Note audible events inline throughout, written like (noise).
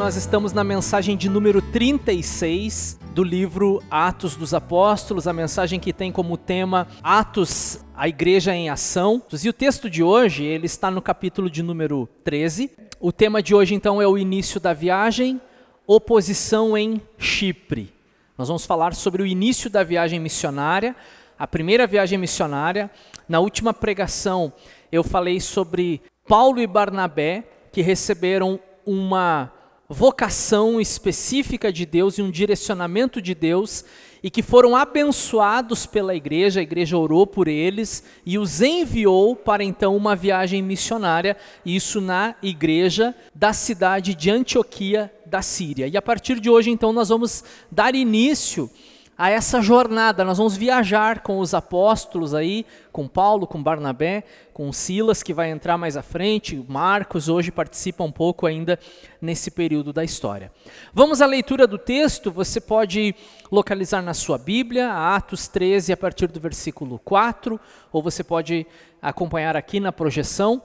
nós estamos na mensagem de número 36 do livro Atos dos Apóstolos, a mensagem que tem como tema Atos, a Igreja em Ação. E o texto de hoje, ele está no capítulo de número 13. O tema de hoje então é o início da viagem, oposição em Chipre. Nós vamos falar sobre o início da viagem missionária, a primeira viagem missionária. Na última pregação, eu falei sobre Paulo e Barnabé, que receberam uma vocação específica de Deus e um direcionamento de Deus e que foram abençoados pela igreja, a igreja orou por eles e os enviou para então uma viagem missionária, isso na igreja da cidade de Antioquia da Síria. E a partir de hoje então nós vamos dar início a essa jornada. Nós vamos viajar com os apóstolos aí, com Paulo, com Barnabé, com Silas, que vai entrar mais à frente, Marcos hoje participa um pouco ainda nesse período da história. Vamos à leitura do texto, você pode localizar na sua Bíblia, Atos 13, a partir do versículo 4, ou você pode acompanhar aqui na projeção.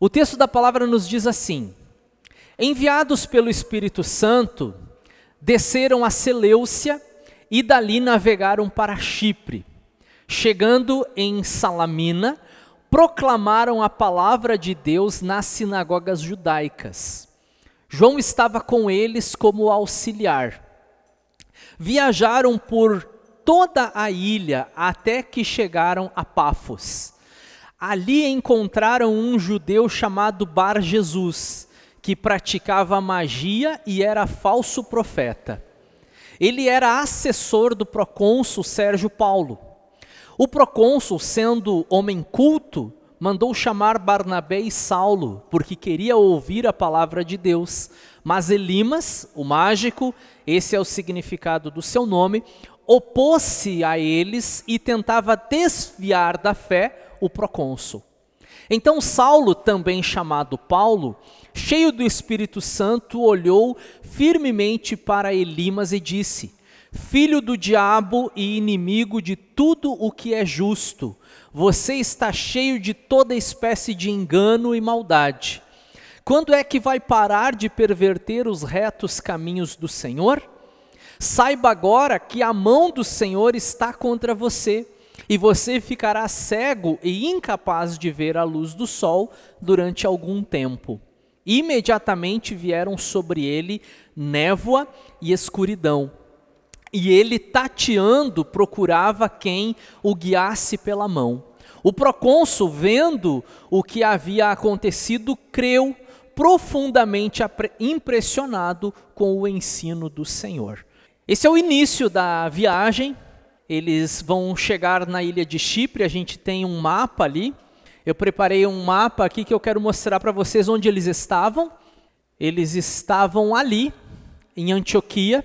O texto da palavra nos diz assim: Enviados pelo Espírito Santo, desceram a Seleucia e dali navegaram para Chipre. Chegando em Salamina, proclamaram a palavra de Deus nas sinagogas judaicas. João estava com eles como auxiliar. Viajaram por toda a ilha até que chegaram a Pafos. Ali encontraram um judeu chamado Bar Jesus, que praticava magia e era falso profeta. Ele era assessor do procônsul Sérgio Paulo. O procônsul, sendo homem culto, mandou chamar Barnabé e Saulo, porque queria ouvir a palavra de Deus. Mas Elimas, o mágico, esse é o significado do seu nome, opôs-se a eles e tentava desviar da fé o procônsul. Então Saulo, também chamado Paulo, cheio do Espírito Santo, olhou firmemente para Elimas e disse: Filho do diabo e inimigo de tudo o que é justo, você está cheio de toda espécie de engano e maldade. Quando é que vai parar de perverter os retos caminhos do Senhor? Saiba agora que a mão do Senhor está contra você, e você ficará cego e incapaz de ver a luz do sol durante algum tempo. Imediatamente vieram sobre ele névoa e escuridão. E ele, tateando, procurava quem o guiasse pela mão. O procônsul, vendo o que havia acontecido, creu, profundamente impressionado com o ensino do Senhor. Esse é o início da viagem. Eles vão chegar na ilha de Chipre, a gente tem um mapa ali. Eu preparei um mapa aqui que eu quero mostrar para vocês onde eles estavam. Eles estavam ali, em Antioquia,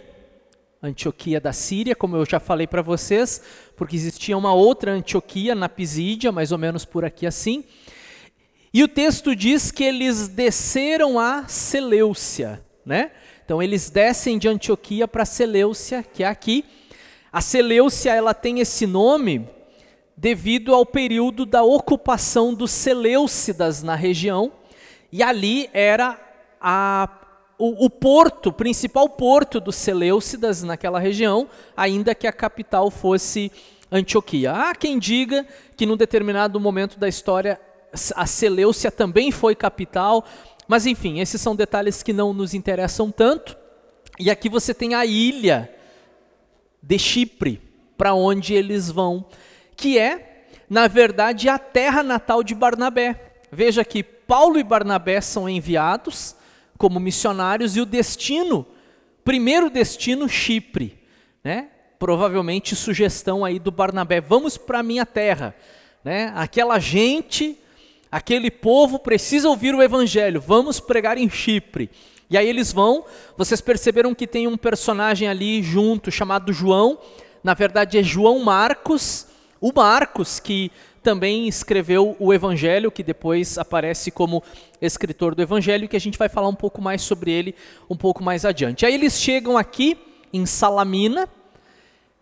Antioquia da Síria, como eu já falei para vocês, porque existia uma outra Antioquia na Pisídia, mais ou menos por aqui assim. E o texto diz que eles desceram a Seleucia, né? Então eles descem de Antioquia para Seleucia, que é aqui. A Seleucia ela tem esse nome devido ao período da ocupação dos Seleucidas na região, e ali era a, o, o porto, principal porto dos Seleucidas naquela região, ainda que a capital fosse Antioquia. Há quem diga que num determinado momento da história a Seleucia também foi capital, mas enfim, esses são detalhes que não nos interessam tanto. E aqui você tem a ilha de Chipre, para onde eles vão que é, na verdade, a terra natal de Barnabé. Veja que Paulo e Barnabé são enviados como missionários e o destino, primeiro destino, Chipre, né? Provavelmente sugestão aí do Barnabé, vamos para a minha terra, né? Aquela gente, aquele povo precisa ouvir o evangelho, vamos pregar em Chipre. E aí eles vão, vocês perceberam que tem um personagem ali junto chamado João, na verdade é João Marcos, o Marcos, que também escreveu o Evangelho, que depois aparece como escritor do Evangelho, que a gente vai falar um pouco mais sobre ele um pouco mais adiante. Aí eles chegam aqui em Salamina,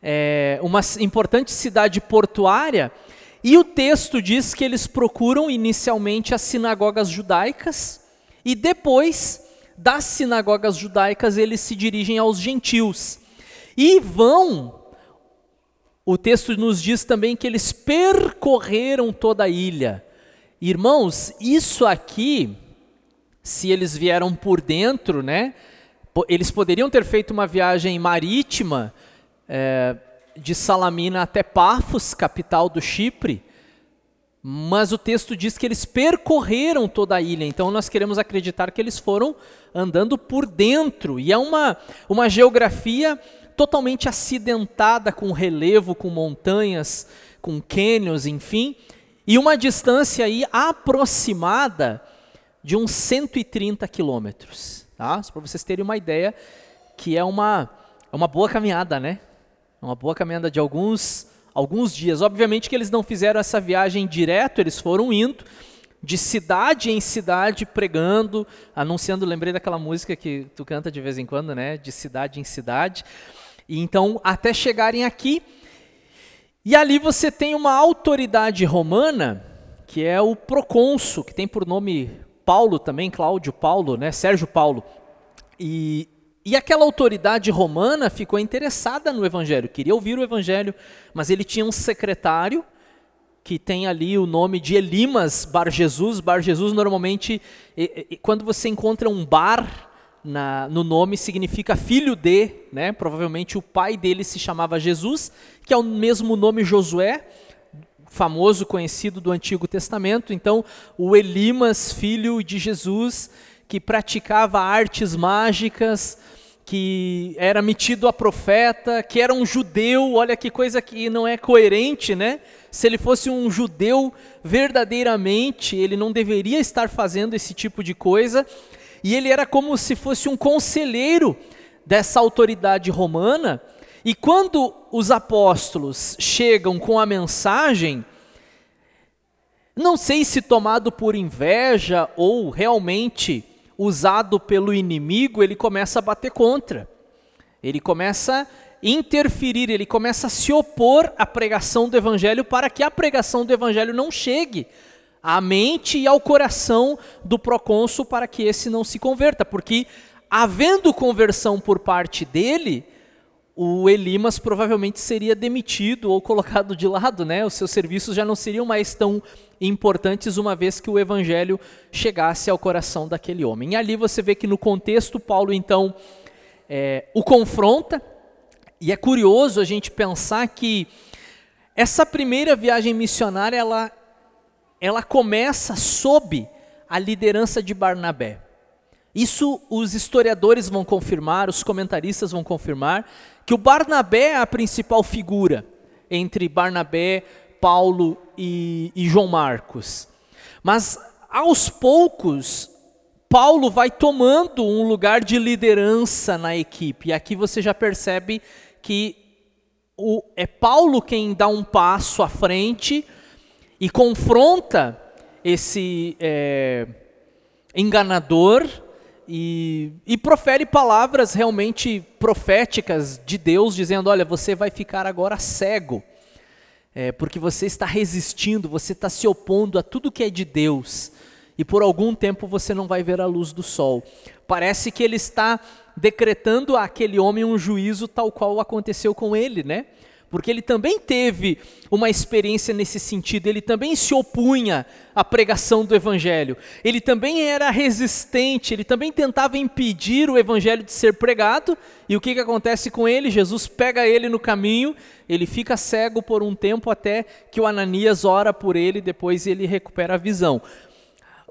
é, uma importante cidade portuária, e o texto diz que eles procuram inicialmente as sinagogas judaicas e depois das sinagogas judaicas, eles se dirigem aos gentios. E vão, o texto nos diz também que eles percorreram toda a ilha. Irmãos, isso aqui, se eles vieram por dentro, né? Eles poderiam ter feito uma viagem marítima é, de Salamina até Pafos, capital do Chipre, mas o texto diz que eles percorreram toda a ilha, então nós queremos acreditar que eles foram andando por dentro, e é uma, uma geografia totalmente acidentada, com relevo, com montanhas, com cânions, enfim, e uma distância aí aproximada de uns 130 quilômetros, tá? Para vocês terem uma ideia que é uma, é uma boa caminhada, né? É uma boa caminhada de alguns alguns dias. Obviamente que eles não fizeram essa viagem direto, eles foram indo de cidade em cidade pregando, anunciando, lembrei daquela música que tu canta de vez em quando, né, de cidade em cidade. E então até chegarem aqui, e ali você tem uma autoridade romana, que é o procônsul, que tem por nome Paulo também, Cláudio Paulo, né, Sérgio Paulo. E e aquela autoridade romana ficou interessada no evangelho, queria ouvir o evangelho, mas ele tinha um secretário que tem ali o nome de Elimas Bar Jesus. Bar Jesus normalmente, quando você encontra um bar na, no nome, significa filho de, né? provavelmente o pai dele se chamava Jesus, que é o mesmo nome Josué, famoso, conhecido do Antigo Testamento. Então, o Elimas, filho de Jesus, que praticava artes mágicas, que era metido a profeta, que era um judeu, olha que coisa que não é coerente, né? Se ele fosse um judeu verdadeiramente, ele não deveria estar fazendo esse tipo de coisa, e ele era como se fosse um conselheiro dessa autoridade romana, e quando os apóstolos chegam com a mensagem, não sei se tomado por inveja ou realmente usado pelo inimigo, ele começa a bater contra. Ele começa a interferir, ele começa a se opor à pregação do evangelho para que a pregação do evangelho não chegue à mente e ao coração do procônsul para que esse não se converta, porque havendo conversão por parte dele, o Elimas provavelmente seria demitido ou colocado de lado, né? Os seus serviços já não seriam mais tão importantes uma vez que o evangelho chegasse ao coração daquele homem. E ali você vê que no contexto Paulo então é, o confronta e é curioso a gente pensar que essa primeira viagem missionária ela ela começa sob a liderança de Barnabé. Isso os historiadores vão confirmar, os comentaristas vão confirmar que o Barnabé é a principal figura entre Barnabé, Paulo e, e João Marcos. Mas aos poucos, Paulo vai tomando um lugar de liderança na equipe. E aqui você já percebe que o, é Paulo quem dá um passo à frente e confronta esse é, enganador e, e profere palavras realmente proféticas de Deus, dizendo: Olha, você vai ficar agora cego, é, porque você está resistindo, você está se opondo a tudo que é de Deus, e por algum tempo você não vai ver a luz do sol. Parece que ele está decretando àquele homem um juízo tal qual aconteceu com ele, né? Porque ele também teve uma experiência nesse sentido, ele também se opunha à pregação do evangelho, ele também era resistente, ele também tentava impedir o evangelho de ser pregado, e o que, que acontece com ele? Jesus pega ele no caminho, ele fica cego por um tempo até que o Ananias ora por ele, depois ele recupera a visão.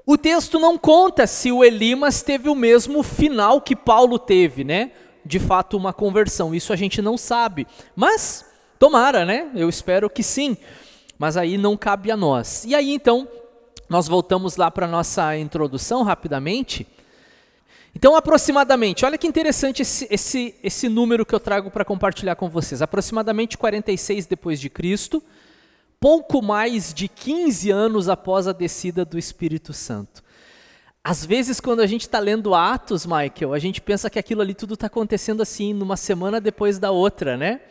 O texto não conta se o Elimas teve o mesmo final que Paulo teve, né? De fato, uma conversão. Isso a gente não sabe. Mas Tomara, né? Eu espero que sim. Mas aí não cabe a nós. E aí então, nós voltamos lá para a nossa introdução rapidamente. Então, aproximadamente, olha que interessante esse, esse, esse número que eu trago para compartilhar com vocês. Aproximadamente 46 depois de Cristo, pouco mais de 15 anos após a descida do Espírito Santo. Às vezes, quando a gente está lendo Atos, Michael, a gente pensa que aquilo ali tudo está acontecendo assim, numa semana depois da outra, né?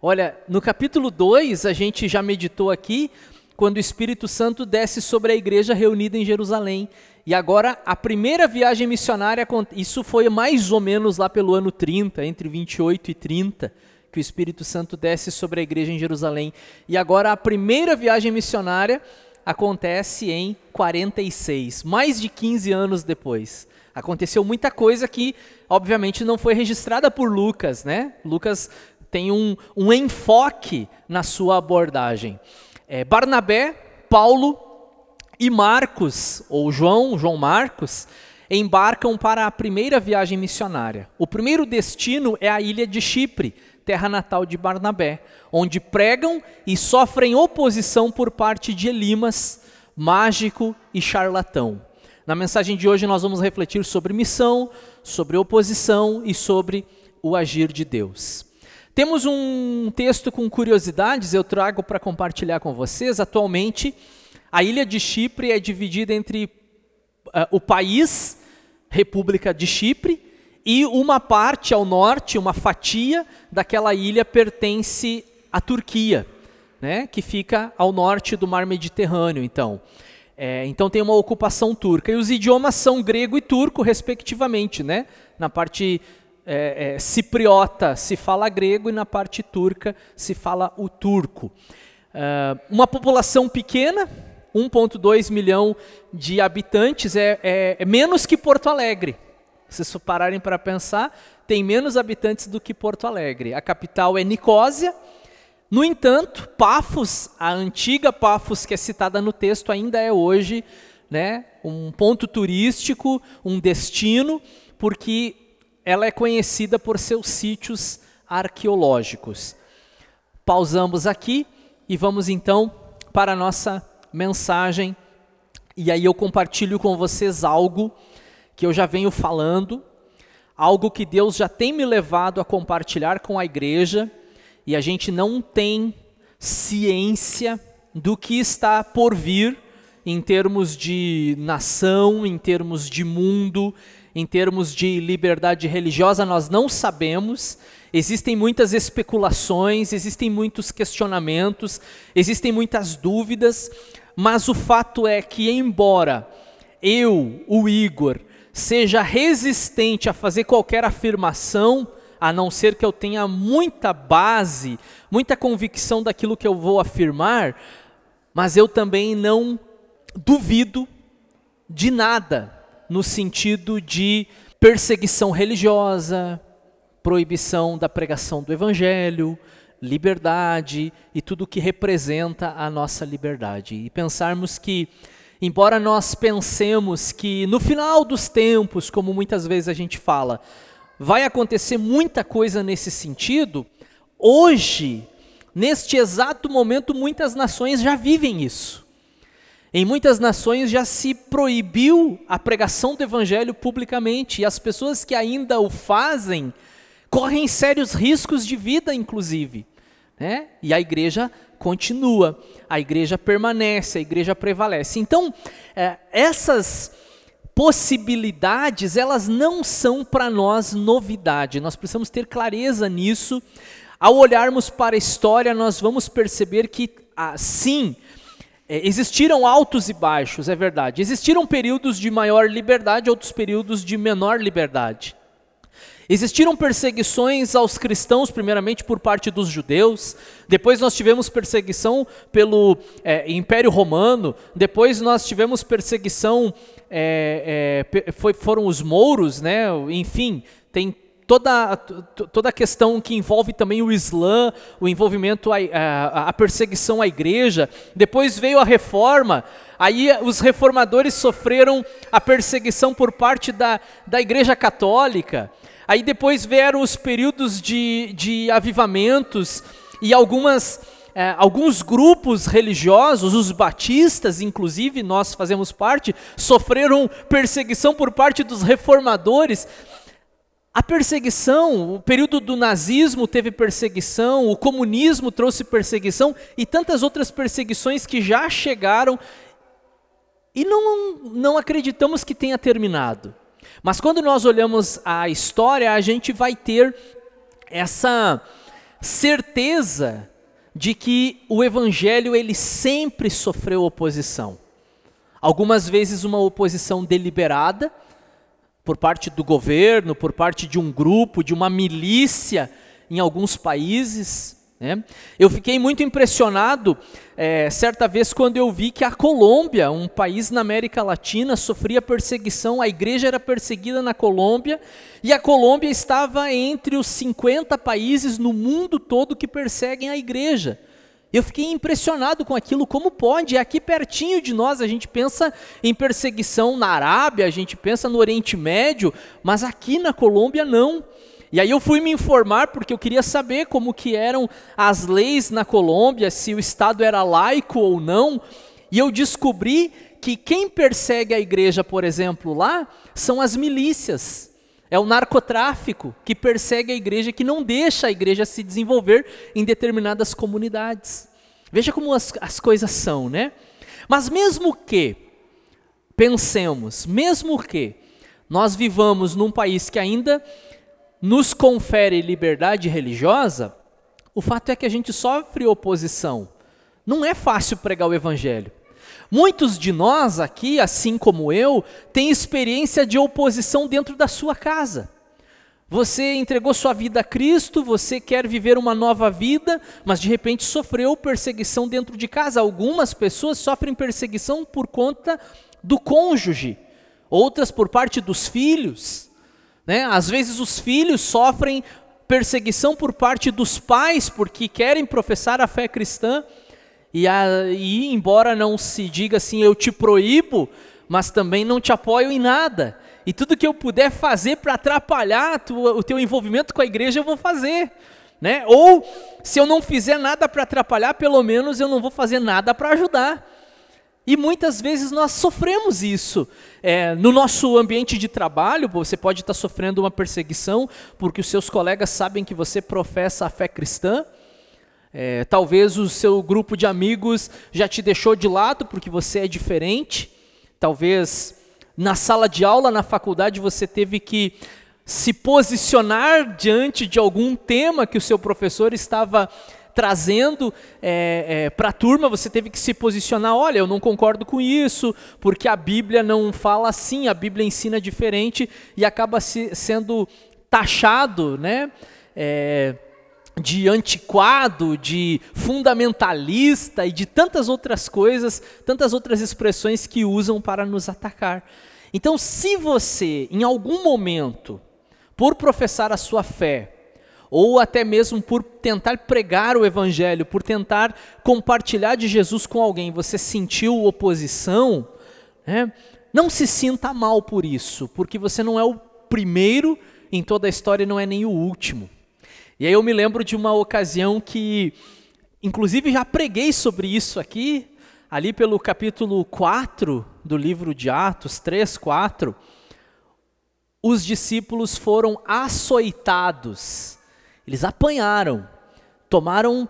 Olha, no capítulo 2, a gente já meditou aqui, quando o Espírito Santo desce sobre a igreja reunida em Jerusalém. E agora, a primeira viagem missionária, isso foi mais ou menos lá pelo ano 30, entre 28 e 30, que o Espírito Santo desce sobre a igreja em Jerusalém. E agora, a primeira viagem missionária acontece em 46, mais de 15 anos depois. Aconteceu muita coisa que, obviamente, não foi registrada por Lucas, né? Lucas tem um, um enfoque na sua abordagem. É, Barnabé, Paulo e Marcos, ou João, João Marcos, embarcam para a primeira viagem missionária. O primeiro destino é a ilha de Chipre, terra natal de Barnabé, onde pregam e sofrem oposição por parte de Elimas, mágico e charlatão. Na mensagem de hoje nós vamos refletir sobre missão, sobre oposição e sobre o agir de Deus. Temos um texto com curiosidades, eu trago para compartilhar com vocês. Atualmente, a ilha de Chipre é dividida entre uh, o país, República de Chipre, e uma parte ao norte, uma fatia daquela ilha pertence à Turquia, né, que fica ao norte do Mar Mediterrâneo. Então, é, então tem uma ocupação turca. E os idiomas são grego e turco, respectivamente. Né? Na parte é, é, cipriota se fala grego e na parte turca se fala o turco. Uh, uma população pequena, 1,2 milhão de habitantes, é, é, é, menos que Porto Alegre. Se vocês pararem para pensar, tem menos habitantes do que Porto Alegre. A capital é Nicósia, no entanto, Pafos, a antiga Pafos que é citada no texto, ainda é hoje né, um ponto turístico, um destino, porque ela é conhecida por seus sítios arqueológicos. Pausamos aqui e vamos então para a nossa mensagem. E aí eu compartilho com vocês algo que eu já venho falando, algo que Deus já tem me levado a compartilhar com a igreja e a gente não tem ciência do que está por vir em termos de nação, em termos de mundo, em termos de liberdade religiosa, nós não sabemos. Existem muitas especulações, existem muitos questionamentos, existem muitas dúvidas, mas o fato é que, embora eu, o Igor, seja resistente a fazer qualquer afirmação, a não ser que eu tenha muita base, muita convicção daquilo que eu vou afirmar, mas eu também não duvido de nada no sentido de perseguição religiosa, proibição da pregação do evangelho, liberdade e tudo que representa a nossa liberdade. E pensarmos que embora nós pensemos que no final dos tempos, como muitas vezes a gente fala, vai acontecer muita coisa nesse sentido. Hoje, neste exato momento, muitas nações já vivem isso. Em muitas nações já se proibiu a pregação do evangelho publicamente, e as pessoas que ainda o fazem correm sérios riscos de vida, inclusive. Né? E a igreja continua, a igreja permanece, a igreja prevalece. Então, é, essas possibilidades, elas não são para nós novidade. Nós precisamos ter clareza nisso. Ao olharmos para a história, nós vamos perceber que, ah, sim, é, existiram altos e baixos, é verdade. Existiram períodos de maior liberdade, outros períodos de menor liberdade. Existiram perseguições aos cristãos, primeiramente por parte dos judeus, depois nós tivemos perseguição pelo é, Império Romano, depois nós tivemos perseguição, é, é, foi, foram os mouros, né? enfim, tem toda, toda a questão que envolve também o Islã, o envolvimento, a, a, a perseguição à igreja, depois veio a reforma, aí os reformadores sofreram a perseguição por parte da, da igreja católica, Aí depois vieram os períodos de, de avivamentos e algumas, é, alguns grupos religiosos, os batistas, inclusive, nós fazemos parte, sofreram perseguição por parte dos reformadores. A perseguição, o período do nazismo teve perseguição, o comunismo trouxe perseguição e tantas outras perseguições que já chegaram e não, não acreditamos que tenha terminado. Mas quando nós olhamos a história, a gente vai ter essa certeza de que o evangelho ele sempre sofreu oposição. Algumas vezes uma oposição deliberada por parte do governo, por parte de um grupo, de uma milícia em alguns países, né? Eu fiquei muito impressionado é, certa vez quando eu vi que a Colômbia, um país na América Latina, sofria perseguição, a igreja era perseguida na Colômbia, e a Colômbia estava entre os 50 países no mundo todo que perseguem a igreja. Eu fiquei impressionado com aquilo, como pode? É aqui pertinho de nós, a gente pensa em perseguição na Arábia, a gente pensa no Oriente Médio, mas aqui na Colômbia não. E aí eu fui me informar porque eu queria saber como que eram as leis na Colômbia, se o Estado era laico ou não. E eu descobri que quem persegue a igreja, por exemplo, lá, são as milícias. É o narcotráfico que persegue a igreja, que não deixa a igreja se desenvolver em determinadas comunidades. Veja como as, as coisas são, né? Mas mesmo que, pensemos, mesmo que nós vivamos num país que ainda nos confere liberdade religiosa, o fato é que a gente sofre oposição. Não é fácil pregar o evangelho. Muitos de nós aqui, assim como eu, têm experiência de oposição dentro da sua casa. Você entregou sua vida a Cristo, você quer viver uma nova vida, mas de repente sofreu perseguição dentro de casa. Algumas pessoas sofrem perseguição por conta do cônjuge, outras por parte dos filhos. Né? Às vezes os filhos sofrem perseguição por parte dos pais porque querem professar a fé cristã e, a, e embora não se diga assim, eu te proíbo, mas também não te apoio em nada. E tudo que eu puder fazer para atrapalhar o teu envolvimento com a igreja, eu vou fazer. Né? Ou, se eu não fizer nada para atrapalhar, pelo menos eu não vou fazer nada para ajudar. E muitas vezes nós sofremos isso. É, no nosso ambiente de trabalho, você pode estar sofrendo uma perseguição porque os seus colegas sabem que você professa a fé cristã. É, talvez o seu grupo de amigos já te deixou de lado porque você é diferente. Talvez na sala de aula, na faculdade, você teve que se posicionar diante de algum tema que o seu professor estava trazendo é, é, para a turma, você teve que se posicionar: olha, eu não concordo com isso, porque a Bíblia não fala assim, a Bíblia ensina diferente, e acaba se, sendo taxado, né? É, de antiquado, de fundamentalista e de tantas outras coisas, tantas outras expressões que usam para nos atacar. Então, se você, em algum momento, por professar a sua fé, ou até mesmo por tentar pregar o evangelho, por tentar compartilhar de Jesus com alguém, você sentiu oposição, né? não se sinta mal por isso, porque você não é o primeiro em toda a história e não é nem o último. E aí eu me lembro de uma ocasião que, inclusive já preguei sobre isso aqui, ali pelo capítulo 4 do livro de Atos, 3, 4, os discípulos foram açoitados eles apanharam, tomaram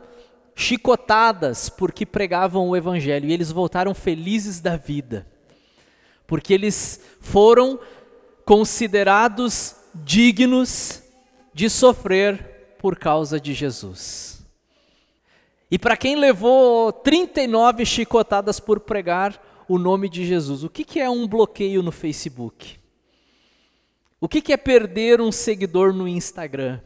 chicotadas porque pregavam o evangelho e eles voltaram felizes da vida. Porque eles foram considerados dignos de sofrer por causa de Jesus. E para quem levou 39 chicotadas por pregar o nome de Jesus, o que, que é um bloqueio no Facebook? O que, que é perder um seguidor no Instagram?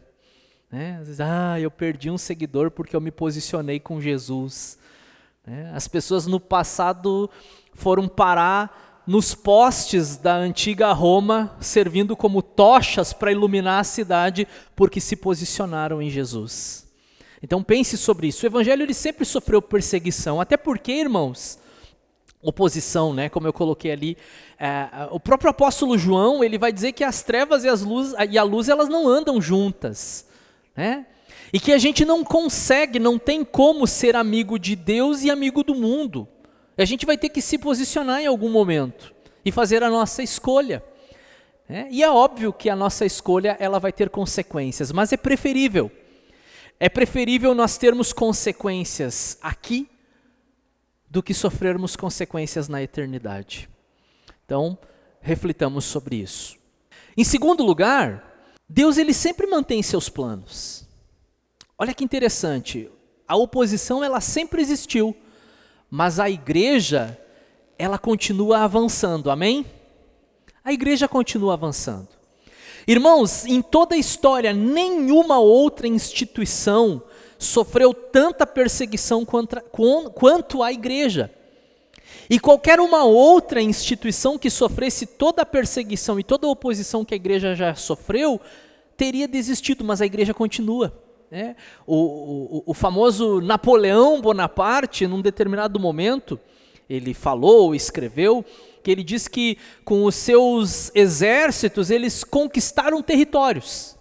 Né? Às vezes, ah, eu perdi um seguidor porque eu me posicionei com Jesus. Né? As pessoas no passado foram parar nos postes da antiga Roma, servindo como tochas para iluminar a cidade, porque se posicionaram em Jesus. Então pense sobre isso. O evangelho ele sempre sofreu perseguição, até porque, irmãos, oposição, né? Como eu coloquei ali, é, o próprio apóstolo João ele vai dizer que as trevas e, as luz, e a luz elas não andam juntas. Né? E que a gente não consegue, não tem como ser amigo de Deus e amigo do mundo. A gente vai ter que se posicionar em algum momento e fazer a nossa escolha. Né? E é óbvio que a nossa escolha ela vai ter consequências, mas é preferível. É preferível nós termos consequências aqui do que sofrermos consequências na eternidade. Então, reflitamos sobre isso. Em segundo lugar, Deus ele sempre mantém seus planos. Olha que interessante. A oposição ela sempre existiu, mas a igreja ela continua avançando. Amém? A igreja continua avançando. Irmãos, em toda a história, nenhuma outra instituição sofreu tanta perseguição contra, com, quanto a igreja. E qualquer uma outra instituição que sofresse toda a perseguição e toda a oposição que a igreja já sofreu, teria desistido, mas a igreja continua. Né? O, o, o famoso Napoleão Bonaparte, num determinado momento, ele falou, escreveu, que ele diz que com os seus exércitos eles conquistaram territórios.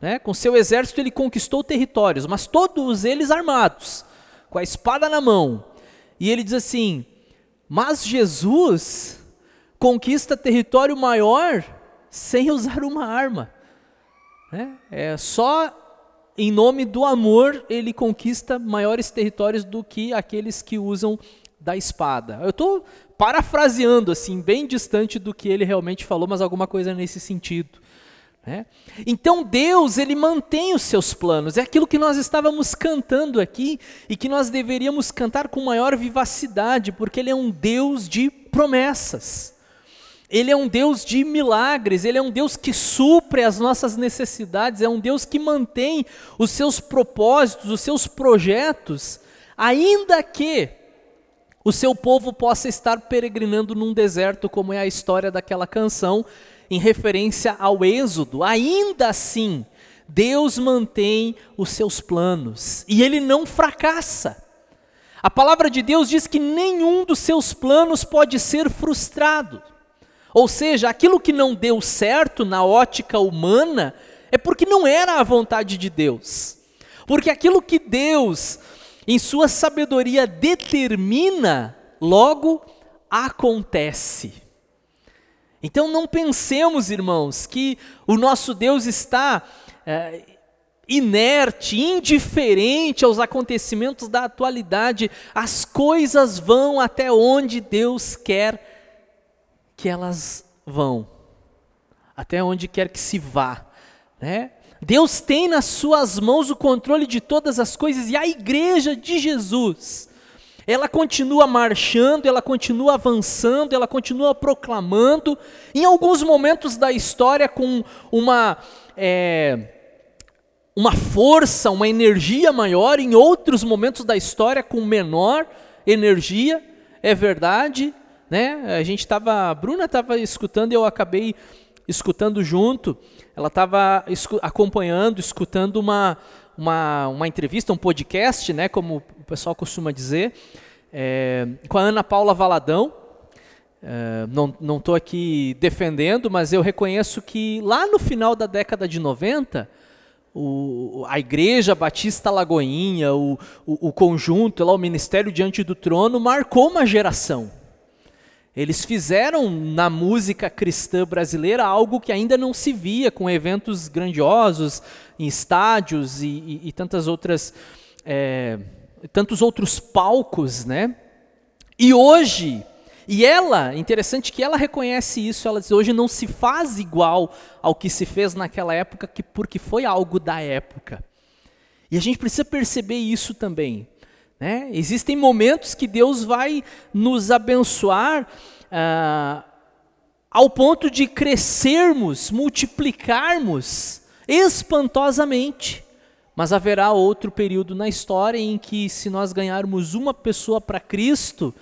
Né? Com seu exército ele conquistou territórios, mas todos eles armados, com a espada na mão. E ele diz assim: mas Jesus conquista território maior sem usar uma arma. Né? É só em nome do amor ele conquista maiores territórios do que aqueles que usam da espada. Eu estou parafraseando assim, bem distante do que ele realmente falou, mas alguma coisa nesse sentido. Né? Então Deus ele mantém os seus planos, é aquilo que nós estávamos cantando aqui e que nós deveríamos cantar com maior vivacidade, porque Ele é um Deus de promessas, Ele é um Deus de milagres, Ele é um Deus que supre as nossas necessidades, é um Deus que mantém os seus propósitos, os seus projetos, ainda que o seu povo possa estar peregrinando num deserto, como é a história daquela canção em referência ao Êxodo, ainda assim, Deus mantém os seus planos e ele não fracassa. A palavra de Deus diz que nenhum dos seus planos pode ser frustrado. Ou seja, aquilo que não deu certo na ótica humana é porque não era a vontade de Deus. Porque aquilo que Deus, em sua sabedoria, determina, logo acontece. Então não pensemos, irmãos, que o nosso Deus está é, inerte, indiferente aos acontecimentos da atualidade. As coisas vão até onde Deus quer que elas vão, até onde quer que se vá, né? Deus tem nas suas mãos o controle de todas as coisas e a igreja de Jesus ela continua marchando, ela continua avançando, ela continua proclamando, em alguns momentos da história com uma, é, uma força, uma energia maior, em outros momentos da história com menor energia, é verdade, né? A gente estava, a Bruna estava escutando e eu acabei escutando junto, ela estava escu acompanhando, escutando uma, uma, uma entrevista, um podcast, né, como o pessoal costuma dizer, é, com a Ana Paula Valadão. É, não estou aqui defendendo, mas eu reconheço que lá no final da década de 90, o, a Igreja Batista Lagoinha, o, o, o conjunto, lá, o Ministério Diante do Trono, marcou uma geração. Eles fizeram na música cristã brasileira algo que ainda não se via, com eventos grandiosos, em estádios e, e, e tantas outras, é, tantos outros palcos, né? E hoje, e ela, interessante que ela reconhece isso, ela diz: hoje não se faz igual ao que se fez naquela época, que, porque foi algo da época. E a gente precisa perceber isso também. Né? Existem momentos que Deus vai nos abençoar ah, ao ponto de crescermos, multiplicarmos espantosamente. Mas haverá outro período na história em que, se nós ganharmos uma pessoa para Cristo,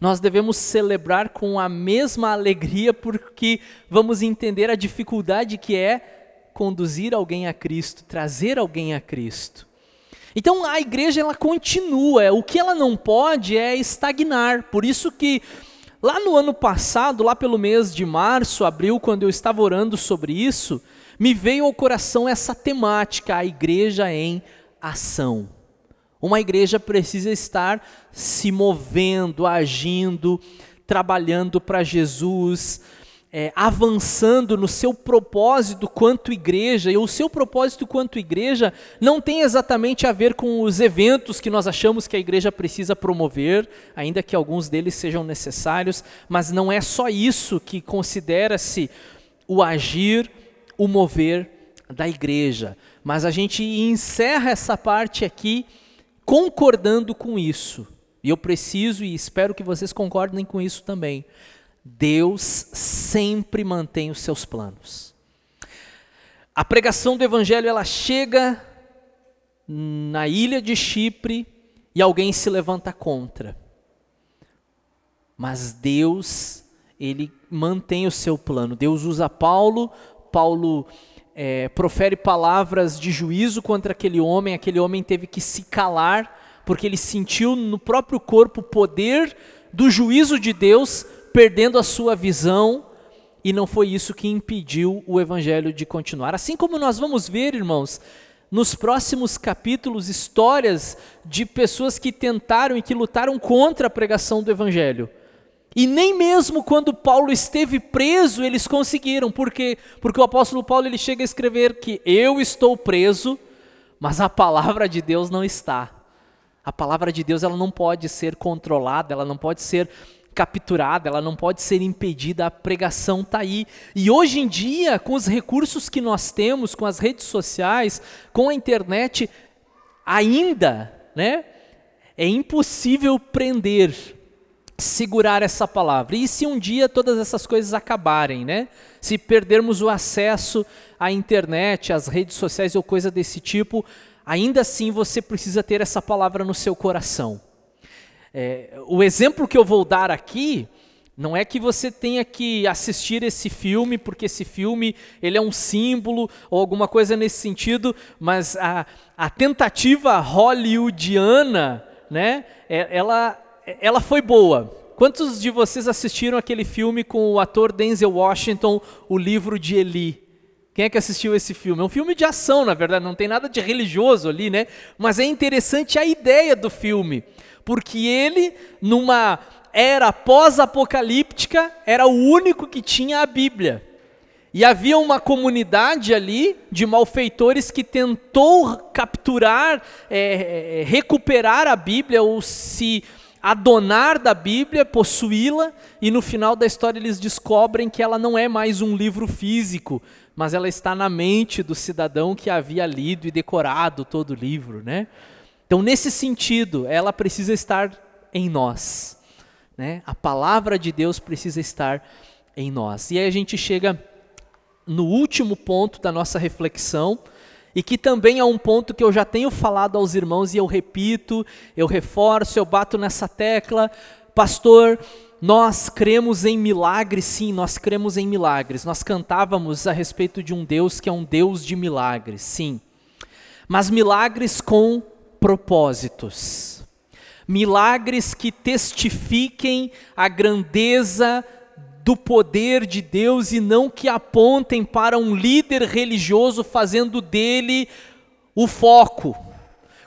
nós devemos celebrar com a mesma alegria, porque vamos entender a dificuldade que é conduzir alguém a Cristo, trazer alguém a Cristo. Então a igreja ela continua, o que ela não pode é estagnar. Por isso que lá no ano passado, lá pelo mês de março, abril, quando eu estava orando sobre isso, me veio ao coração essa temática, a igreja em ação. Uma igreja precisa estar se movendo, agindo, trabalhando para Jesus, é, avançando no seu propósito quanto igreja, e o seu propósito quanto igreja não tem exatamente a ver com os eventos que nós achamos que a igreja precisa promover, ainda que alguns deles sejam necessários, mas não é só isso que considera-se o agir, o mover da igreja. Mas a gente encerra essa parte aqui concordando com isso, e eu preciso e espero que vocês concordem com isso também. Deus sempre mantém os seus planos. A pregação do evangelho ela chega na ilha de Chipre e alguém se levanta contra. Mas Deus, ele mantém o seu plano. Deus usa Paulo, Paulo é, profere palavras de juízo contra aquele homem, aquele homem teve que se calar, porque ele sentiu no próprio corpo o poder do juízo de Deus, perdendo a sua visão, e não foi isso que impediu o evangelho de continuar. Assim como nós vamos ver, irmãos, nos próximos capítulos, histórias de pessoas que tentaram e que lutaram contra a pregação do evangelho. E nem mesmo quando Paulo esteve preso, eles conseguiram. Por quê? Porque o apóstolo Paulo ele chega a escrever que eu estou preso, mas a palavra de Deus não está. A palavra de Deus ela não pode ser controlada, ela não pode ser capturada, ela não pode ser impedida, a pregação está aí. E hoje em dia, com os recursos que nós temos, com as redes sociais, com a internet, ainda né, é impossível prender segurar essa palavra. E se um dia todas essas coisas acabarem, né? Se perdermos o acesso à internet, às redes sociais ou coisa desse tipo, ainda assim você precisa ter essa palavra no seu coração. É, o exemplo que eu vou dar aqui não é que você tenha que assistir esse filme porque esse filme ele é um símbolo ou alguma coisa nesse sentido, mas a, a tentativa hollywoodiana, né? É, ela ela foi boa. Quantos de vocês assistiram aquele filme com o ator Denzel Washington, O Livro de Eli? Quem é que assistiu esse filme? É um filme de ação, na verdade, não tem nada de religioso ali, né? Mas é interessante a ideia do filme, porque ele, numa era pós-apocalíptica, era o único que tinha a Bíblia. E havia uma comunidade ali de malfeitores que tentou capturar, é, recuperar a Bíblia ou se adonar da Bíblia, possuí-la, e no final da história eles descobrem que ela não é mais um livro físico, mas ela está na mente do cidadão que havia lido e decorado todo o livro, né? Então, nesse sentido, ela precisa estar em nós, né? A palavra de Deus precisa estar em nós. E aí a gente chega no último ponto da nossa reflexão, e que também é um ponto que eu já tenho falado aos irmãos e eu repito, eu reforço, eu bato nessa tecla, pastor, nós cremos em milagres, sim, nós cremos em milagres. Nós cantávamos a respeito de um Deus que é um Deus de milagres, sim. Mas milagres com propósitos. Milagres que testifiquem a grandeza do poder de Deus e não que apontem para um líder religioso fazendo dele o foco,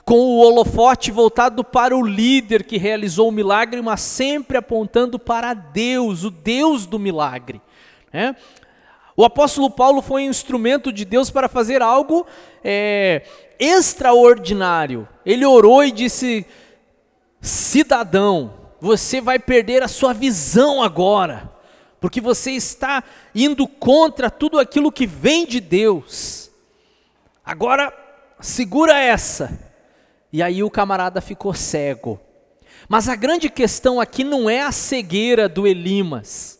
com o holofote voltado para o líder que realizou o milagre, mas sempre apontando para Deus, o Deus do milagre. Né? O apóstolo Paulo foi um instrumento de Deus para fazer algo é, extraordinário. Ele orou e disse: Cidadão, você vai perder a sua visão agora porque você está indo contra tudo aquilo que vem de Deus. Agora, segura essa. E aí o camarada ficou cego. Mas a grande questão aqui não é a cegueira do Elimas.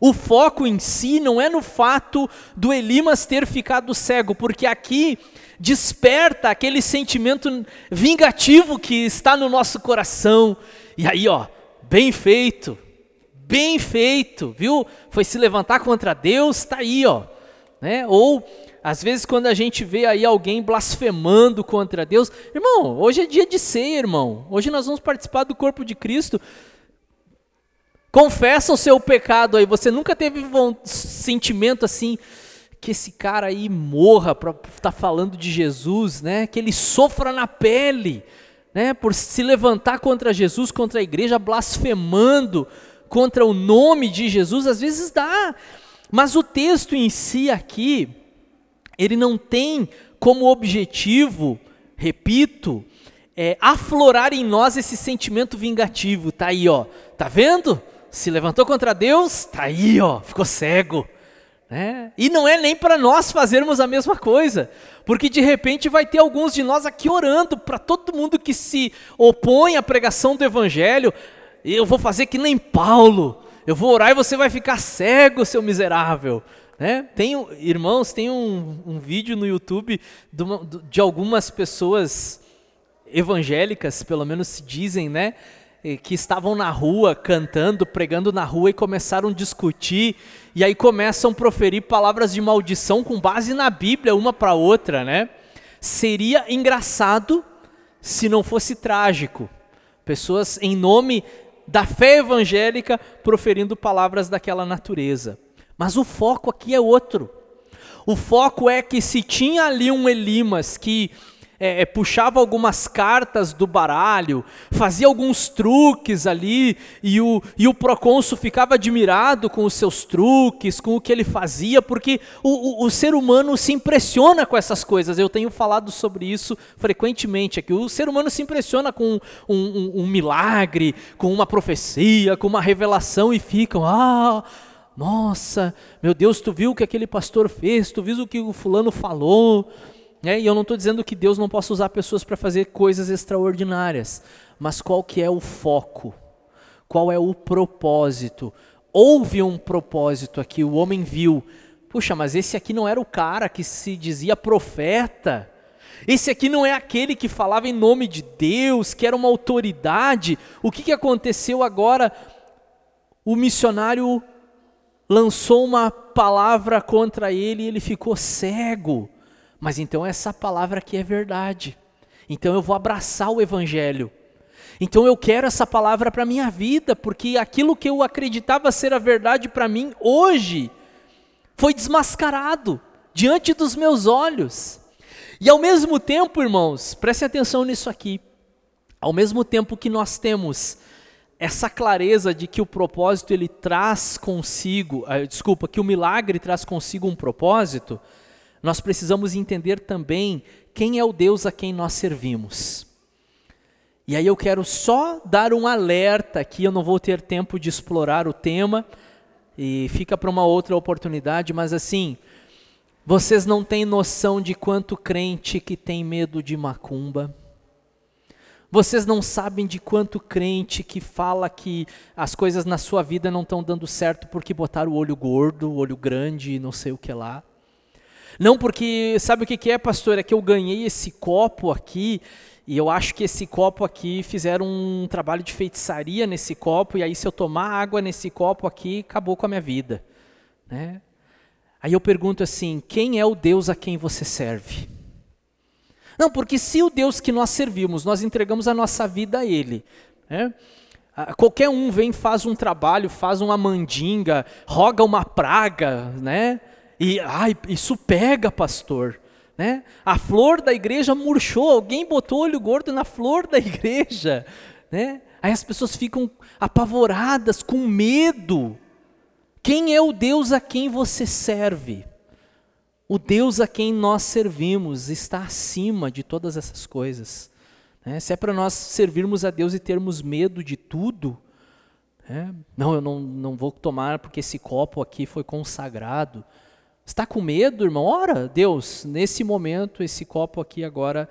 O foco em si não é no fato do Elimas ter ficado cego, porque aqui desperta aquele sentimento vingativo que está no nosso coração. E aí, ó, bem feito, bem feito, viu? Foi se levantar contra Deus, está aí, ó. Né? Ou às vezes quando a gente vê aí alguém blasfemando contra Deus, irmão, hoje é dia de ceia, irmão. Hoje nós vamos participar do corpo de Cristo. Confessa o seu pecado aí. Você nunca teve um sentimento assim que esse cara aí morra para estar tá falando de Jesus, né? Que ele sofra na pele, né? Por se levantar contra Jesus, contra a igreja, blasfemando contra o nome de Jesus, às vezes dá. Mas o texto em si aqui, ele não tem como objetivo, repito, é, aflorar em nós esse sentimento vingativo. Tá aí, ó. Tá vendo? Se levantou contra Deus, tá aí, ó. Ficou cego. Né? E não é nem para nós fazermos a mesma coisa, porque de repente vai ter alguns de nós aqui orando para todo mundo que se opõe à pregação do Evangelho. Eu vou fazer que nem Paulo, eu vou orar e você vai ficar cego, seu miserável. Né? Tem, irmãos, tem um, um vídeo no YouTube de, uma, de algumas pessoas evangélicas, pelo menos se dizem, né? Que estavam na rua cantando, pregando na rua e começaram a discutir e aí começam a proferir palavras de maldição com base na Bíblia uma para outra, né? Seria engraçado se não fosse trágico. Pessoas em nome da fé evangélica proferindo palavras daquela natureza. Mas o foco aqui é outro. O foco é que se tinha ali um Elimas que é, é, puxava algumas cartas do baralho, fazia alguns truques ali, e o, e o procônsul ficava admirado com os seus truques, com o que ele fazia, porque o, o, o ser humano se impressiona com essas coisas. Eu tenho falado sobre isso frequentemente aqui. O ser humano se impressiona com um, um, um milagre, com uma profecia, com uma revelação, e ficam, ah. Nossa, meu Deus, tu viu o que aquele pastor fez, tu viu o que o fulano falou, é, e eu não estou dizendo que Deus não possa usar pessoas para fazer coisas extraordinárias, mas qual que é o foco? Qual é o propósito? Houve um propósito aqui, o homem viu. Puxa, mas esse aqui não era o cara que se dizia profeta. Esse aqui não é aquele que falava em nome de Deus, que era uma autoridade. O que, que aconteceu agora? O missionário lançou uma palavra contra ele e ele ficou cego. Mas então essa palavra aqui é verdade. Então eu vou abraçar o evangelho. Então eu quero essa palavra para minha vida, porque aquilo que eu acreditava ser a verdade para mim hoje foi desmascarado diante dos meus olhos. E ao mesmo tempo, irmãos, preste atenção nisso aqui. Ao mesmo tempo que nós temos essa clareza de que o propósito ele traz consigo, uh, desculpa, que o milagre traz consigo um propósito, nós precisamos entender também quem é o Deus a quem nós servimos. E aí eu quero só dar um alerta aqui, eu não vou ter tempo de explorar o tema, e fica para uma outra oportunidade, mas assim, vocês não têm noção de quanto crente que tem medo de macumba. Vocês não sabem de quanto crente que fala que as coisas na sua vida não estão dando certo porque botaram o olho gordo, o olho grande, não sei o que lá. Não porque, sabe o que, é, pastor? É que eu ganhei esse copo aqui, e eu acho que esse copo aqui fizeram um trabalho de feitiçaria nesse copo, e aí se eu tomar água nesse copo aqui, acabou com a minha vida. Né? Aí eu pergunto assim: quem é o Deus a quem você serve? Não, porque se o Deus que nós servimos, nós entregamos a nossa vida a Ele. Né? Qualquer um vem, faz um trabalho, faz uma mandinga, roga uma praga, né? E ai, isso pega, pastor. Né? A flor da igreja murchou, alguém botou olho gordo na flor da (laughs) igreja. Né? Aí as pessoas ficam apavoradas, com medo. Quem é o Deus a quem você serve? O Deus a quem nós servimos está acima de todas essas coisas. Né? Se é para nós servirmos a Deus e termos medo de tudo, né? não, eu não, não vou tomar porque esse copo aqui foi consagrado. Está com medo, irmão? Ora, Deus, nesse momento, esse copo aqui agora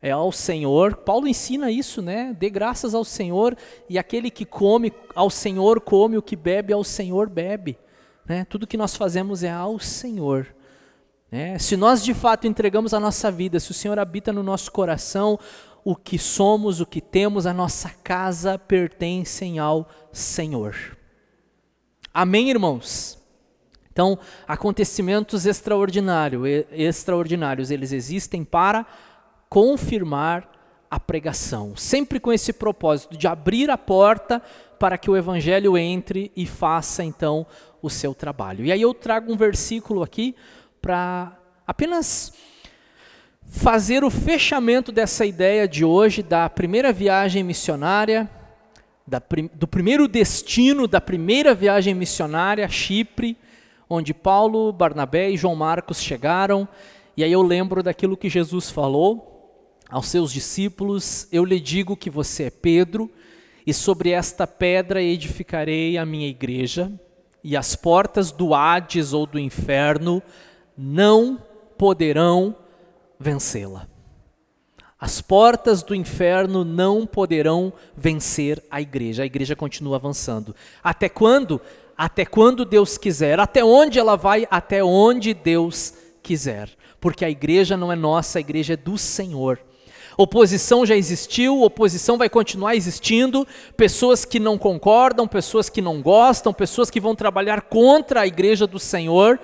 é ao Senhor. Paulo ensina isso, né? Dê graças ao Senhor e aquele que come ao Senhor come, o que bebe ao Senhor bebe. Né? Tudo que nós fazemos é ao Senhor. Né? Se nós de fato entregamos a nossa vida, se o Senhor habita no nosso coração, o que somos, o que temos, a nossa casa pertencem ao Senhor. Amém, irmãos? Então, acontecimentos extraordinário, extraordinários, eles existem para confirmar a pregação, sempre com esse propósito de abrir a porta para que o evangelho entre e faça então o seu trabalho. E aí eu trago um versículo aqui para apenas fazer o fechamento dessa ideia de hoje da primeira viagem missionária, da, do primeiro destino da primeira viagem missionária, Chipre, onde Paulo, Barnabé e João Marcos chegaram, e aí eu lembro daquilo que Jesus falou aos seus discípulos: Eu lhe digo que você é Pedro, e sobre esta pedra edificarei a minha igreja, e as portas do Hades ou do inferno não poderão vencê-la. As portas do inferno não poderão vencer a igreja. A igreja continua avançando. Até quando? Até quando Deus quiser. Até onde ela vai? Até onde Deus quiser. Porque a igreja não é nossa, a igreja é do Senhor. Oposição já existiu, oposição vai continuar existindo, pessoas que não concordam, pessoas que não gostam, pessoas que vão trabalhar contra a igreja do Senhor.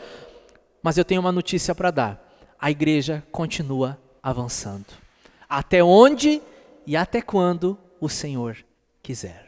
Mas eu tenho uma notícia para dar: a igreja continua avançando. Até onde e até quando o Senhor quiser.